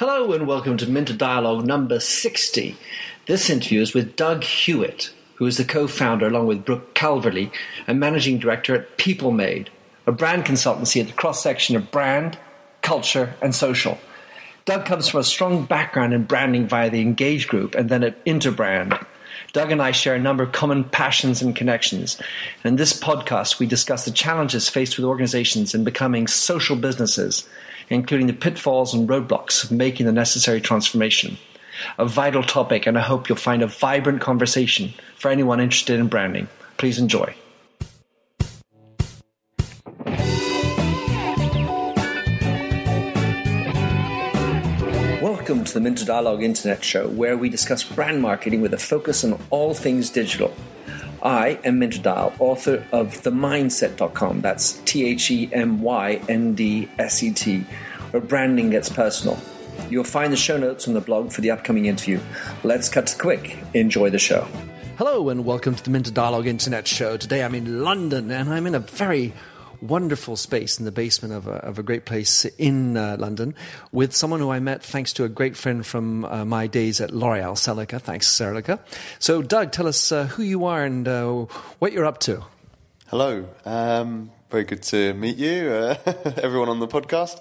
Hello and welcome to Minter Dialogue number 60. This interview is with Doug Hewett, who is the co founder, along with Brook Calverly, and managing director at People Made, a brand consultancy at the cross section of brand, culture, and social. Doug comes from a strong background in branding via the Engage Group and then at Interbrand. Doug and I share a number of common passions and connections. In this podcast, we discuss the challenges faced with organizations in becoming social businesses including the pitfalls and roadblocks of making the necessary transformation. A vital topic, and I hope you'll find a vibrant conversation for anyone interested in branding. Please enjoy. Welcome to the Minter Dialogue Internet Show, where we discuss brand marketing with a focus on all things digital. I am Minter Dial, author of TheMyndset.com. That's T H E M Y N D S E T, where branding gets personal. You'll find the show notes on the blog for the upcoming interview. Let's cut to quick. Enjoy the show. Hello, and welcome to the Minter Dialogue Internet Show. Today I'm in London, and I'm in a very wonderful space in the basement of a, of a great place in uh, London with someone who I met thanks to a great friend from uh, my days at L'Oreal, Celica. Thanks, Celica. So, Doug, tell us uh, who you are and uh, what you're up to. Hello. Um, very good to meet you, uh, everyone on the podcast.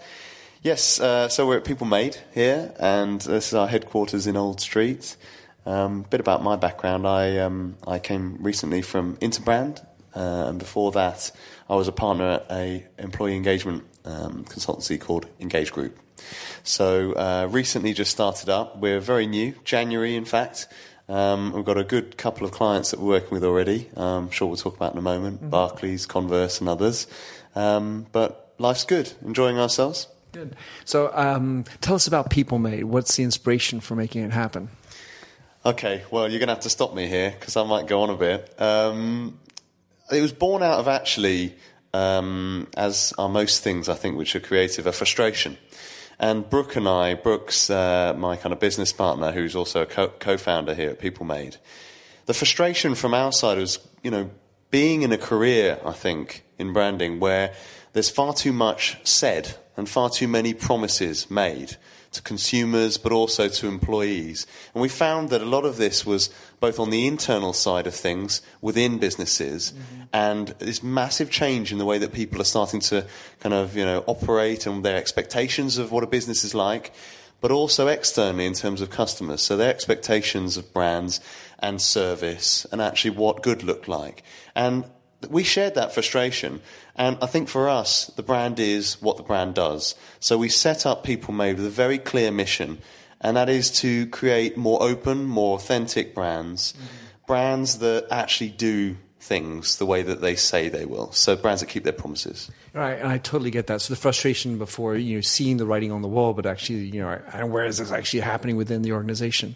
Yes, uh, so we're at People Made here, and this is our headquarters in Old Street. A um, bit about my background. I um, I came recently from Interbrand, and before that, I was a partner at a employee engagement um, consultancy called Engage Group. So uh, recently just started up. We're very new, January in fact. Um, we've got a good couple of clients that we're working with already. I'm sure we'll talk about in a moment. Mm-hmm. Barclays, Converse, and others. Um, but life's good. Enjoying ourselves. Good. So um, tell us about People Made. What's the inspiration for making it happen? Okay, well, you're going to have to stop me here because I might go on a bit. Um, it was born out of actually, um, as are most things I think which are creative, a frustration. And Brook and I, Brook's uh, my kind of business partner, who's also a co founder here at People Made, the frustration from our side was, you know, being in a career, I think, in branding where there's far too much said and far too many promises made to consumers, but also to employees. And we found that a lot of this was both on the internal side of things within businesses mm-hmm. and this massive change in the way that people are starting to kind of, you know, operate and their expectations of what a business is like, but also externally in terms of customers. So their expectations of brands and service and actually what good looked like. And we shared that frustration. And I think for us, the brand is what the brand does. So we set up People Made with a very clear mission, and that is to create more open, more authentic brands, mm-hmm. brands that actually do things the way that they say they will. So brands that keep their promises. Right, and I totally get that. So the frustration before you know seeing the writing on the wall, but actually you know, and where is this actually happening within the organization?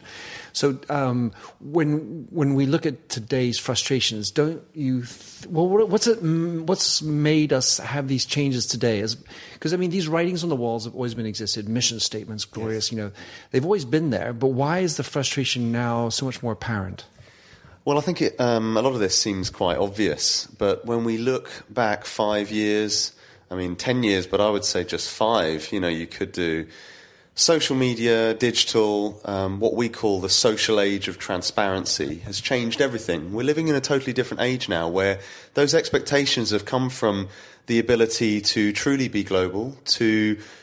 So um, when when we look at today's frustrations, don't you? Th- well, what's it? What's made us have these changes today? Is Because I mean, these writings on the walls have always been existed. Mission statements, glorious. Yes. You know, they've always been there. But why is the frustration now so much more apparent? Well, I think it, um, a lot of this seems quite obvious, but when we look back five years, I mean, 10 years, but I would say just five, you know, you could do social media, digital, um, what we call the social age of transparency has changed everything. We're living in a totally different age now where those expectations have come from the ability to truly be global, to,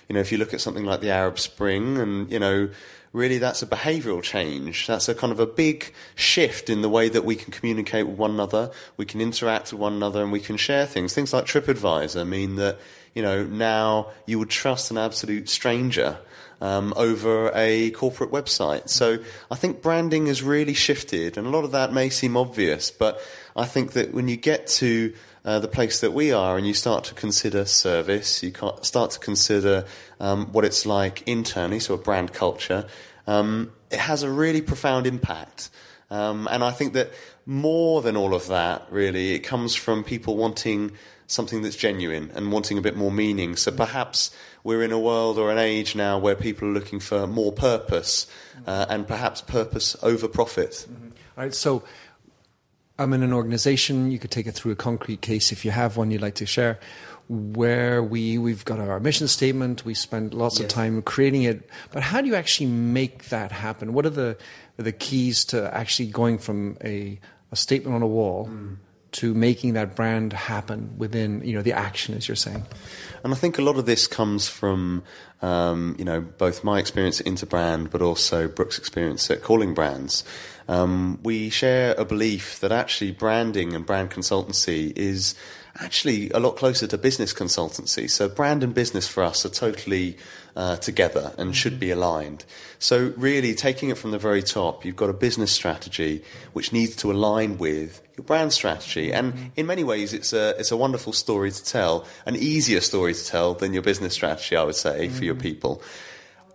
you know, if you look at something like the Arab Spring and, you know, really that's a behavioral change. That's a kind of a big shift in the way that we can communicate with one another, we can interact with one another, and we can share things. Things like TripAdvisor mean that, you know, now you would trust an absolute stranger um, over a corporate website. So I think branding has really shifted, and a lot of that may seem obvious, but I think that when you get to uh, the place that we are and you start to consider service, you start to consider um, what it's like internally, so a brand culture, um, it has a really profound impact. Um, and I think that more than all of that, really, it comes from people wanting something that's genuine and wanting a bit more meaning. So perhaps we're in a world or an age now where people are looking for more purpose uh, and perhaps purpose over profit. Mm-hmm. All right, so I'm in an organization. You could take it through a concrete case if you have one you'd like to share. Where we we've got our mission statement. We spend lots yes. of time creating it, but how do you actually make that happen? What are the the keys to actually going from a, a statement on a wall mm. to making that brand happen within you know the action, as you're saying? And I think a lot of this comes from um, you know both my experience at Interbrand, but also Brooks' experience at Calling Brands. Um, we share a belief that actually branding and brand consultancy is actually a lot closer to business consultancy. So brand and business for us are totally uh, together and should be aligned. So really taking it from the very top, you've got a business strategy which needs to align with your brand strategy. And in many ways, it's a, it's a wonderful story to tell, an easier story to tell than your business strategy, I would say, mm-hmm. for your people.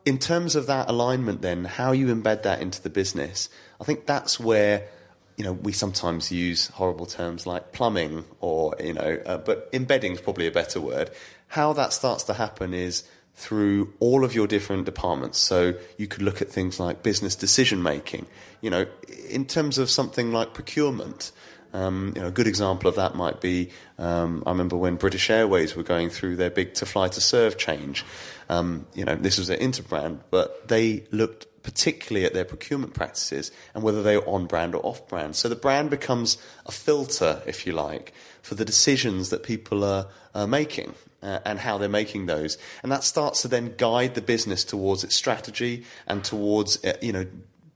In terms of that alignment, then, how you embed that into the business, I think that's where you know, we sometimes use horrible terms like plumbing or, you know, uh, but embedding is probably a better word. How that starts to happen is through all of your different departments. So you could look at things like business decision making. You know, in terms of something like procurement, um, you know, a good example of that might be um, I remember when British Airways were going through their big to fly to serve change. Um, you know, this was an interbrand, but they looked particularly at their procurement practices and whether they are on brand or off brand. So the brand becomes a filter, if you like, for the decisions that people are, are making. Uh, and how they're making those, and that starts to then guide the business towards its strategy and towards uh, you know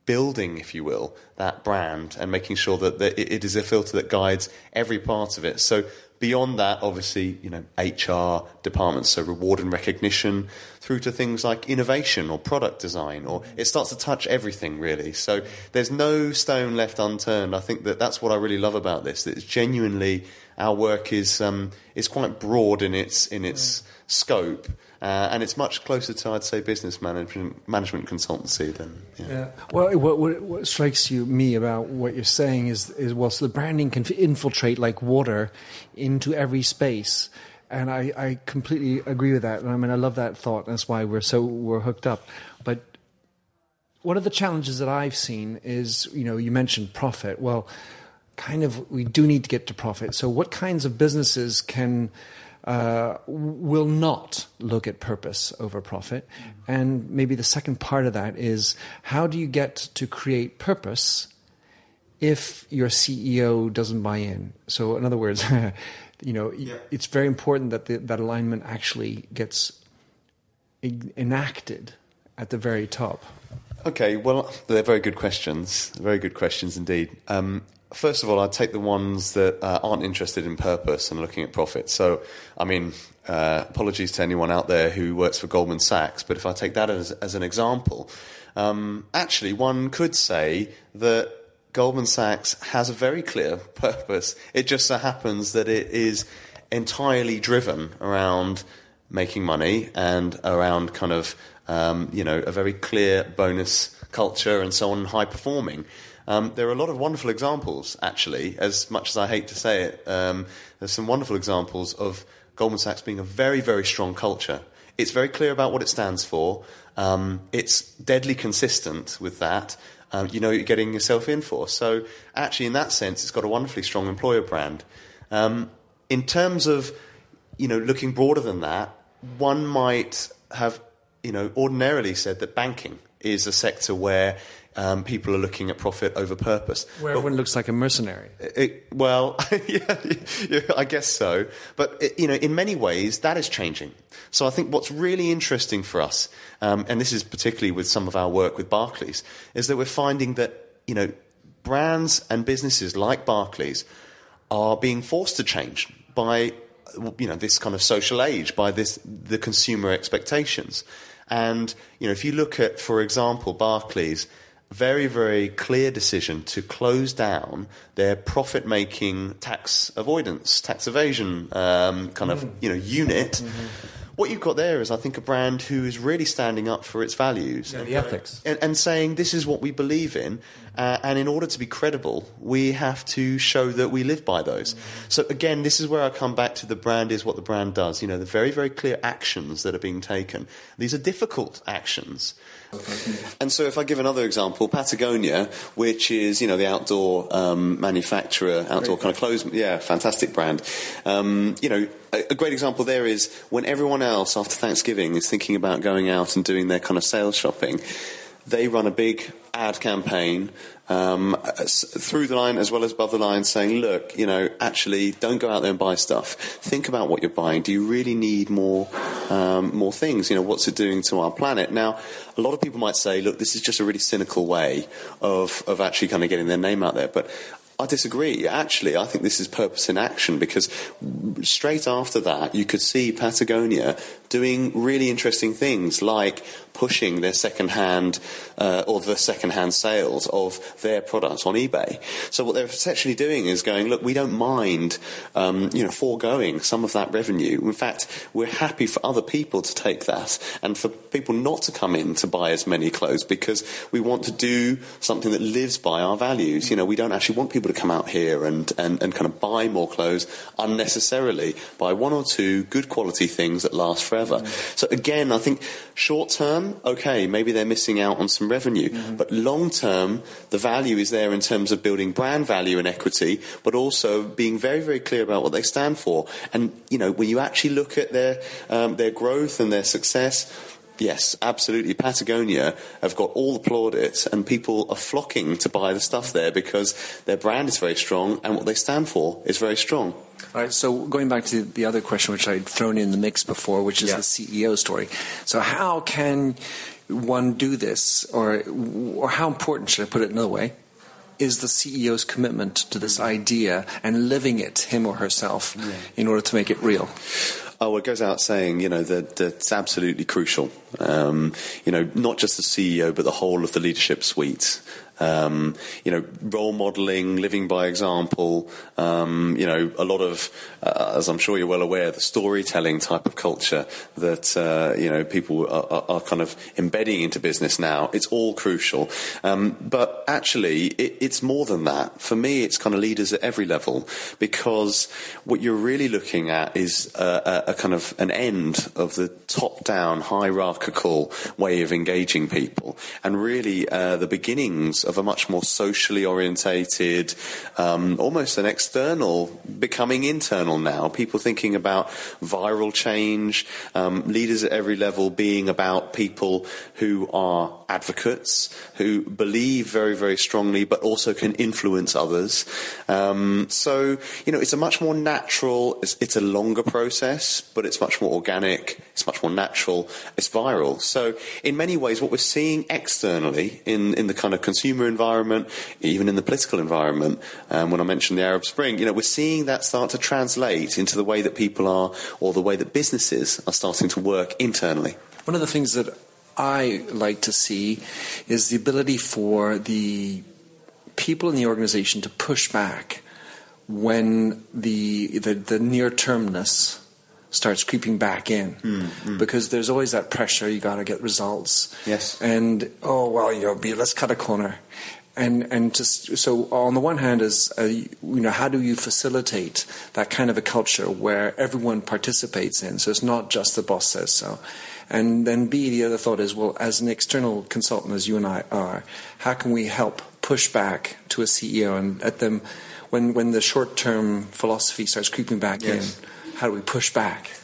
building, if you will, that brand and making sure that, it is a filter that guides every part of it. So Beyond that, obviously, you know, HR departments, so reward and recognition, through to things like innovation or product design, or it starts to touch everything really. So there's no stone left unturned. I think that that's what I really love about this. That it's genuinely our work is um, is quite broad in its in its scope uh, and it's much closer to, I'd say, business management management consultancy than. Yeah. yeah. Well, what, what, strikes you me about what you're saying is is well, so the branding can infiltrate like water into every space, and I, I completely agree with that. And I mean, I love that thought. That's why we're so we're hooked up. But one of the challenges that I've seen is, you know, you mentioned profit. Well, kind of, we do need to get to profit. So, what kinds of businesses can uh, will not look at purpose over profit. And maybe the second part of that is how do you get to create purpose if your CEO doesn't buy in? So, in other words, you know, yeah. it's very important that the, that alignment actually gets enacted at the very top. Okay, well, they're very good questions. Very good questions indeed. Um, First of all, I'd take the ones that uh, aren't interested in purpose and looking at profit. So, I mean, uh, apologies to anyone out there who works for Goldman Sachs, but if I take that as, as an example, um, actually, one could say that Goldman Sachs has a very clear purpose. It just so happens that it is entirely driven around making money and around kind of, um, you know, a very clear bonus culture and so on, high performing. Um, there are a lot of wonderful examples, actually, as much as I hate to say it. Um, there's some wonderful examples of Goldman Sachs being a very, very strong culture. It's very clear about what it stands for. Um, it's deadly consistent with that. Um, you know you're getting yourself in for. So, actually, in that sense, it's got a wonderfully strong employer brand. Um, in terms of, you know, looking broader than that, one might have, you know, ordinarily said that banking is a sector where um, people are looking at profit over purpose. Where everyone looks like a mercenary. It, well, yeah, yeah, I guess so. But it, you know, in many ways, that is changing. So I think what's really interesting for us, um, and this is particularly with some of our work with Barclays, is that we're finding that you know brands and businesses like Barclays are being forced to change by you know this kind of social age, by this the consumer expectations. And you know, if you look at, for example, Barclays very, very clear decision to close down their profit-making tax avoidance, tax evasion um, kind of mm. you know unit. Mm-hmm. What you've got there is, I think, a brand who is really standing up for its values, yeah, and, the ethics, and, and, saying this is what we believe in, uh, and in order to be credible, we have to show that we live by those. Mm-hmm. So again, this is where I come back to the brand is what the brand does. You know, the very, very clear actions that are being taken. These are difficult actions. And so, if I give another example, Patagonia, which is you know the outdoor um, manufacturer, outdoor kind of clothes, yeah, fantastic brand. Um, you know, a, a great example there is when everyone else after Thanksgiving is thinking about going out and doing their kind of sales shopping, they run a big ad campaign um, through the line as well as above the line saying, look, you know, actually don't go out there and buy stuff. Think about what you're buying. Do you really need more, um, more things? You know, what's it doing to our planet? Now, a lot of people might say, look, this is just a really cynical way of, of actually kind of getting their name out there. But I disagree. Actually, I think this is purpose in action because straight after that, you could see Patagonia doing really interesting things like pushing their second-hand uh, or the second-hand sales of their products on eBay. So what they're essentially doing is going, look, we don't mind, um, you know, foregoing some of that revenue. In fact, we're happy for other people to take that and for people not to come in to buy as many clothes because we want to do something that lives by our values. You know, we don't actually want people to come out here and, and, and kind of buy more clothes unnecessarily. Buy one or two good quality things that last forever. Mm-hmm. So again, I think short term, okay, maybe they're missing out on some revenue, mm-hmm. but long term, the value is there in terms of building brand value and equity, but also being very, very clear about what they stand for. And you know, when you actually look at their um, their growth and their success. Yes, absolutely. Patagonia have got all the plaudits, and people are flocking to buy the stuff there because their brand is very strong and what they stand for is very strong. All right, so going back to the other question which I'd thrown in the mix before, which is yeah. the CEO story. So, how can one do this, or, or how important, should I put it another way, is the CEO's commitment to this mm. idea and living it, him or herself, yeah. in order to make it real? Oh, well, it goes out saying, you know, that that's absolutely crucial. Um, you know, not just the CEO, but the whole of the leadership suite. Um, you know, role modeling, living by example. Um, you know, a lot of, uh, as I'm sure you're well aware, the storytelling type of culture that uh, you know people are, are, kind of embedding into business now. It's all crucial, um, but actually, it, it's more than that. For me, it's kind of leaders at every level because what you're really looking at is a, a, a kind of an end of the top-down hierarchical way of engaging people, and really uh, the beginnings of a much more socially orientated, um, almost an external becoming internal now. People thinking about viral change, um, leaders at every level being about people who are advocates, who believe very, very strongly, but also can influence others. Um, so, you know, it's a much more natural, it's, it's a longer process, but it's much more organic, it's much more natural, it's So, in many ways, what we're seeing externally in, in the kind of consumer environment, even in the political environment, um, when I mentioned the Arab Spring, you know, we're seeing that start to translate into the way that people are, or the way that businesses are starting to work internally. One of the things that I like to see is the ability for the people in the organization to push back when the the, the near termness starts creeping back in mm, mm. because there's always that pressure you got to get results yes and oh well you know be, let's cut a corner and and just so on the one hand is uh, you know how do you facilitate that kind of a culture where everyone participates in so it's not just the boss says so and then B, the other thought is, well, as an external consultant, as you and I are, how can we help push back to a CEO and at them when when the short term philosophy starts creeping back yes. in? How do we push back?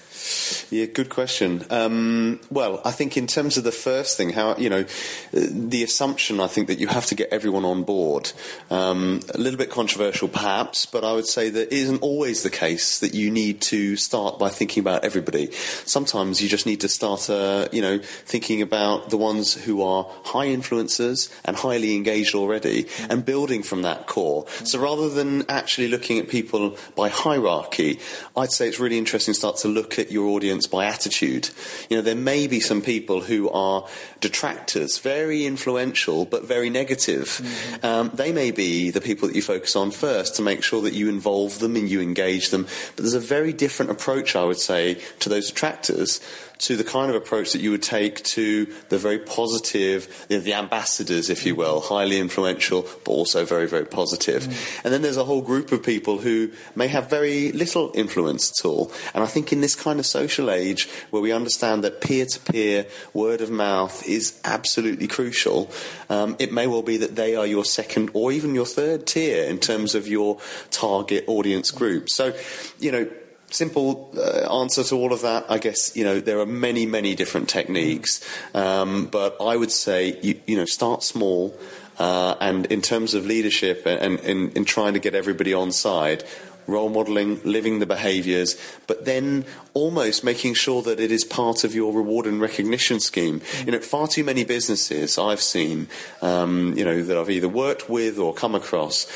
Yeah, good question. Um, well, I think in terms of the first thing, how you know, the assumption I think that you have to get everyone on board. Um, a little bit controversial, perhaps, but I would say that isn't always the case that you need to start by thinking about everybody. Sometimes you just need to start, uh, you know, thinking about the ones who are high influencers and highly engaged already, and building from that core. So rather than actually looking at people by hierarchy, I'd say it's really interesting to start to look at your audience by attitude. You know, there may be some people who are detractors, very influential, but very negative. Mm-hmm. Um, they may be the people that you focus on first to make sure that you involve them and you engage them. But there's a very different approach, I would say, to those detractors to the kind of approach that you would take to the very positive, you know, the ambassadors, if you will, highly influential, but also very, very positive. Mm. And then there's a whole group of people who may have very little influence at all. And I think in this kind of social age where we understand that peer to peer, word of mouth is absolutely crucial, um, it may well be that they are your second or even your third tier in terms of your target audience group. So, you know, simple uh, answer to all of that, I guess you know there are many, many different techniques, um, but I would say you, you know start small. Uh, and in terms of leadership and in trying to get everybody on side, role modeling, living the behaviors, but then almost making sure that it is part of your reward and recognition scheme. You know, far too many businesses I've seen, um, you know, that I've either worked with or come across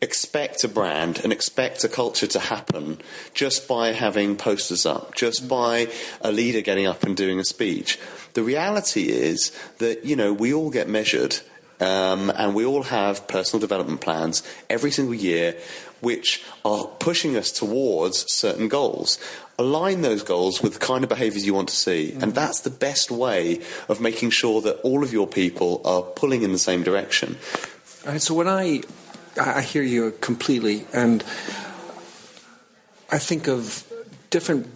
expect a brand and expect a culture to happen just by having posters up, just by a leader getting up and doing a speech. The reality is that, you know, we all get measured um, and we all have personal development plans every single year which are pushing us towards certain goals. Align those goals with the kind of behaviours you want to see, mm-hmm. and that's the best way of making sure that all of your people are pulling in the same direction. All right. So when I I hear you completely, and I think of different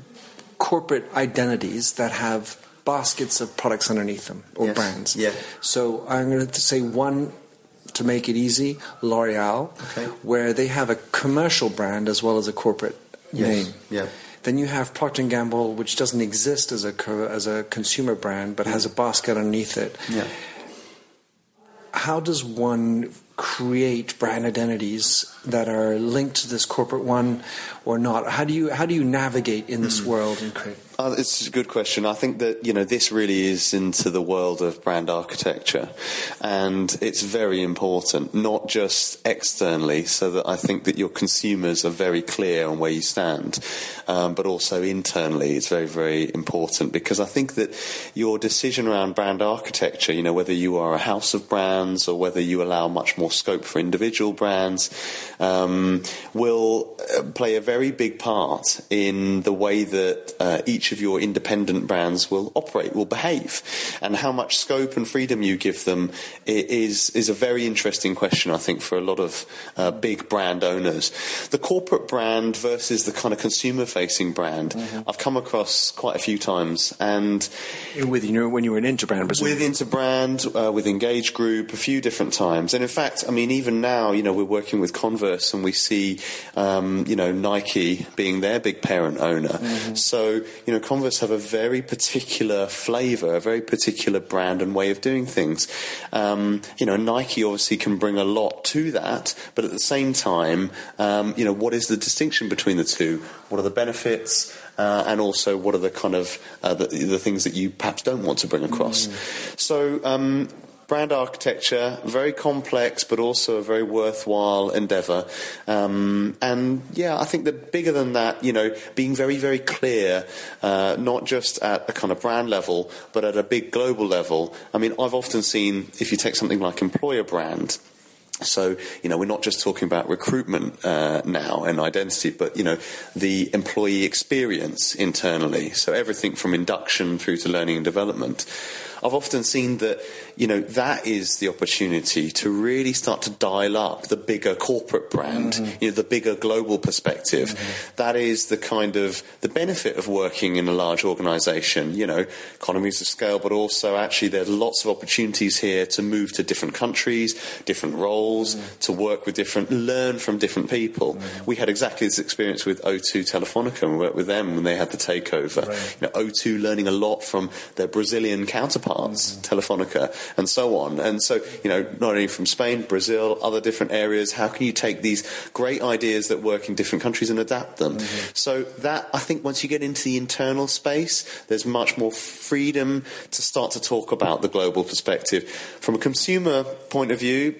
corporate identities that have baskets of products underneath them or yes. brands. Yeah. So I'm going to say one to make it easy, L'Oreal, okay. where they have a commercial brand as well as a corporate yes. name. Yeah. Then you have Procter Gamble, which doesn't exist as a co- as a consumer brand, but has a basket underneath it. Yeah. How does one create brand identities that are linked to this corporate one or not? How do you how do you navigate in this mm. world and create? Uh, it's a good question. I think that you know this really is into the world of brand architecture, and it's very important, not just externally, so that I think that your consumers are very clear on where you stand, um, but also internally, it's very very important because I think that your decision around brand architecture, you know, whether you are a house of brands or whether you allow much more scope for individual brands, um, will uh, play a very big part in the way that uh, each of your independent brands will operate, will behave, and how much scope and freedom you give them is is a very interesting question. I think for a lot of uh, big brand owners, the corporate brand versus the kind of consumer-facing brand, mm-hmm. I've come across quite a few times, and with you know when you were in Interbrand, with Interbrand, uh, with Engage Group, a few different times, and in fact, I mean, even now, you know, we're working with Converse, and we see, um, you know, Nike being their big parent owner. Mm-hmm. So, you know, Converse have a very particular flavour, a very particular brand and way of doing things. Um, you know, Nike obviously can bring a lot to that, but at the same time, um, you know, what is the distinction between the two? What are the benefits? Uh, and also what are the kind of uh, the, the, things that you perhaps don't want to bring across. Mm. So um, brand architecture, very complex, but also a very worthwhile endeavor. Um, and yeah, I think that bigger than that, you know, being very, very clear, uh, not just at a kind of brand level, but at a big global level. I mean, I've often seen, if you take something like employer brand, so, you know, we're not just talking about recruitment uh, now and identity, but, you know, the employee experience internally. So everything from induction through to learning and development. I've often seen that, you know, that is the opportunity to really start to dial up the bigger corporate brand, mm-hmm. you know, the bigger global perspective. Mm-hmm. That is the kind of the benefit of working in a large organization, you know, economies of scale, but also actually there's lots of opportunities here to move to different countries, different roles, mm-hmm. to work with different, learn from different people. Mm-hmm. We had exactly this experience with O2 Telefonica and we worked with them when they had the takeover. Right. You know, O2 learning a lot from their Brazilian counterparts counterparts, mm-hmm. Telefonica, and so on. And so, you know, not only from Spain, Brazil, other different areas, how can you take these great ideas that work in different countries and adapt them? Mm-hmm. So that, I think, once you get into the internal space, there's much more freedom to start to talk about the global perspective. From a consumer point of view,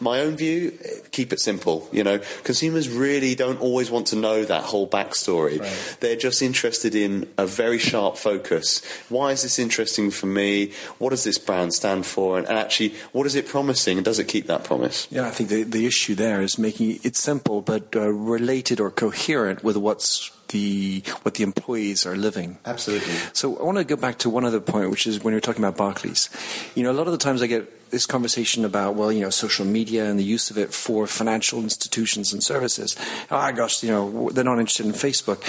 my own view, keep it simple. You know, consumers really don't always want to know that whole backstory. Right. They're just interested in a very sharp focus. Why is this interesting for me? What does this brand stand for? And, and actually, what is it promising? And does it keep that promise? Yeah, I think the, the issue there is making it simple but uh, related or coherent with what's the what the employees are living. Absolutely. So I want to go back to one other point, which is when you're talking about Barclays. You know, a lot of the times I get this conversation about well, you know, social media and the use of it for financial institutions and services. Oh gosh, you know, they're not interested in Facebook.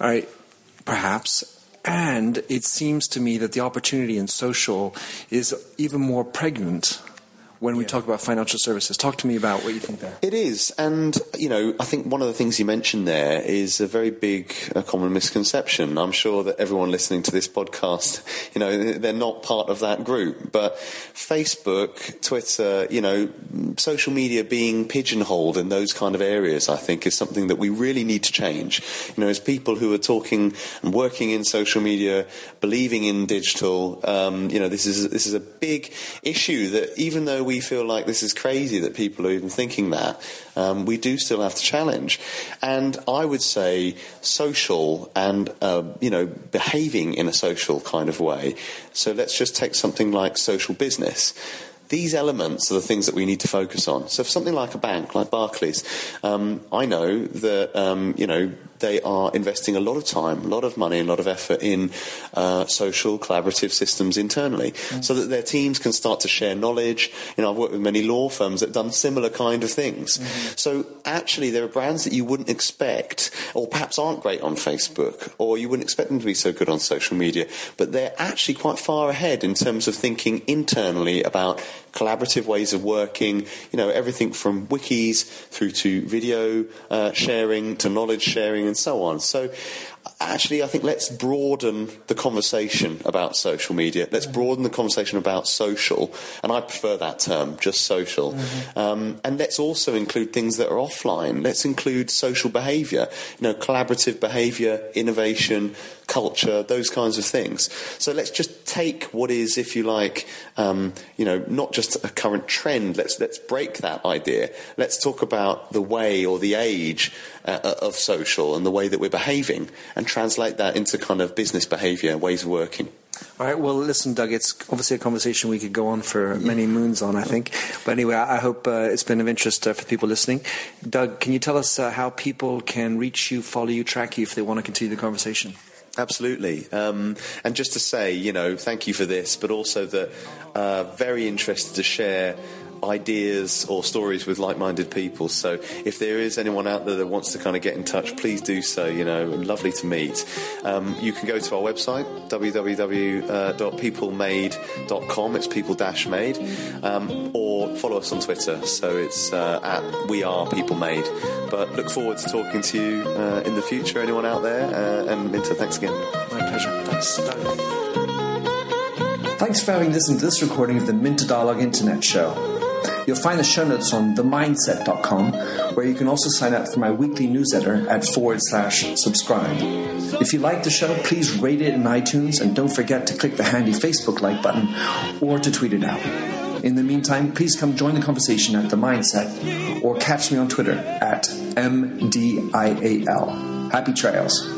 All right, perhaps. And it seems to me that the opportunity in social is even more pregnant when we talk about financial services. Talk to me about what you think there. It is, and you know, I think one of the things you mentioned there is a very big, a common misconception. I'm sure that everyone listening to this podcast, you know, they're not part of that group, but Facebook, Twitter, you know, social media being pigeonholed in those kind of areas, I think, is something that we really need to change. You know, as people who are talking and working in social media, believing in digital, um, you know, this is this is a big issue that even though we feel like this is crazy that people are even thinking that, um, we do still have to challenge. And I would say social and, uh, you know, behaving in a social kind of way. So let's just take something like social business these elements are the things that we need to focus on. So, for something like a bank, like Barclays, um, I know that um, you know they are investing a lot of time, a lot of money, a lot of effort in uh, social collaborative systems internally, mm. so that their teams can start to share knowledge. You know, I've worked with many law firms that have done similar kind of things. Mm-hmm. So actually, there are brands that you wouldn't expect, or perhaps aren't great on Facebook, or you wouldn't expect them to be so good on social media, but they're actually quite far ahead in terms of thinking internally about collaborative ways of working. You know, everything from wikis through to video uh, sharing to knowledge sharing and so on. So actually, I think let's broaden the conversation about social media. Let's broaden the conversation about social, and I prefer that term, just social. Mm-hmm. Um, and let's also include things that are offline. Let's include social behaviour, you know, collaborative behaviour, innovation, culture, those kinds of things. So let's just take what is, if you like, um, you know, not just a current trend. Let's let's break that idea. Let's talk about the way or the age uh, of social and the way that we're behaving, and translate that into kind of business behaviour, ways of working. All right. Well, listen, Doug. It's obviously a conversation we could go on for many moons on. I think. But anyway, I hope uh, it's been of interest uh, for people listening. Doug, can you tell us uh, how people can reach you, follow you, track you if they want to continue the conversation? Absolutely. Um, and just to say, you know, thank you for this, but also that uh, very interested to share ideas or stories with like-minded people. So if there is anyone out there that wants to kind of get in touch, please do so. You know, lovely to meet. Um, you can go to our website www.peoplemade.com. It's people-made, um, or follow us on Twitter. So it's uh, at we are people made. But look forward to talking to you uh, in the future. Anyone out there? Uh, and Minter, thanks again. My pleasure. Thanks. Thanks for having listened to this recording of the Minter Dialogue Internet Show. You'll find the show notes on themyndset.com, where you can also sign up for my weekly newsletter at forward slash subscribe. If you like the show, please rate it in iTunes and don't forget to click the handy Facebook like button or to tweet it out. In the meantime, please come join the conversation at The Myndset or catch me on Twitter at MDIAL. Happy trails.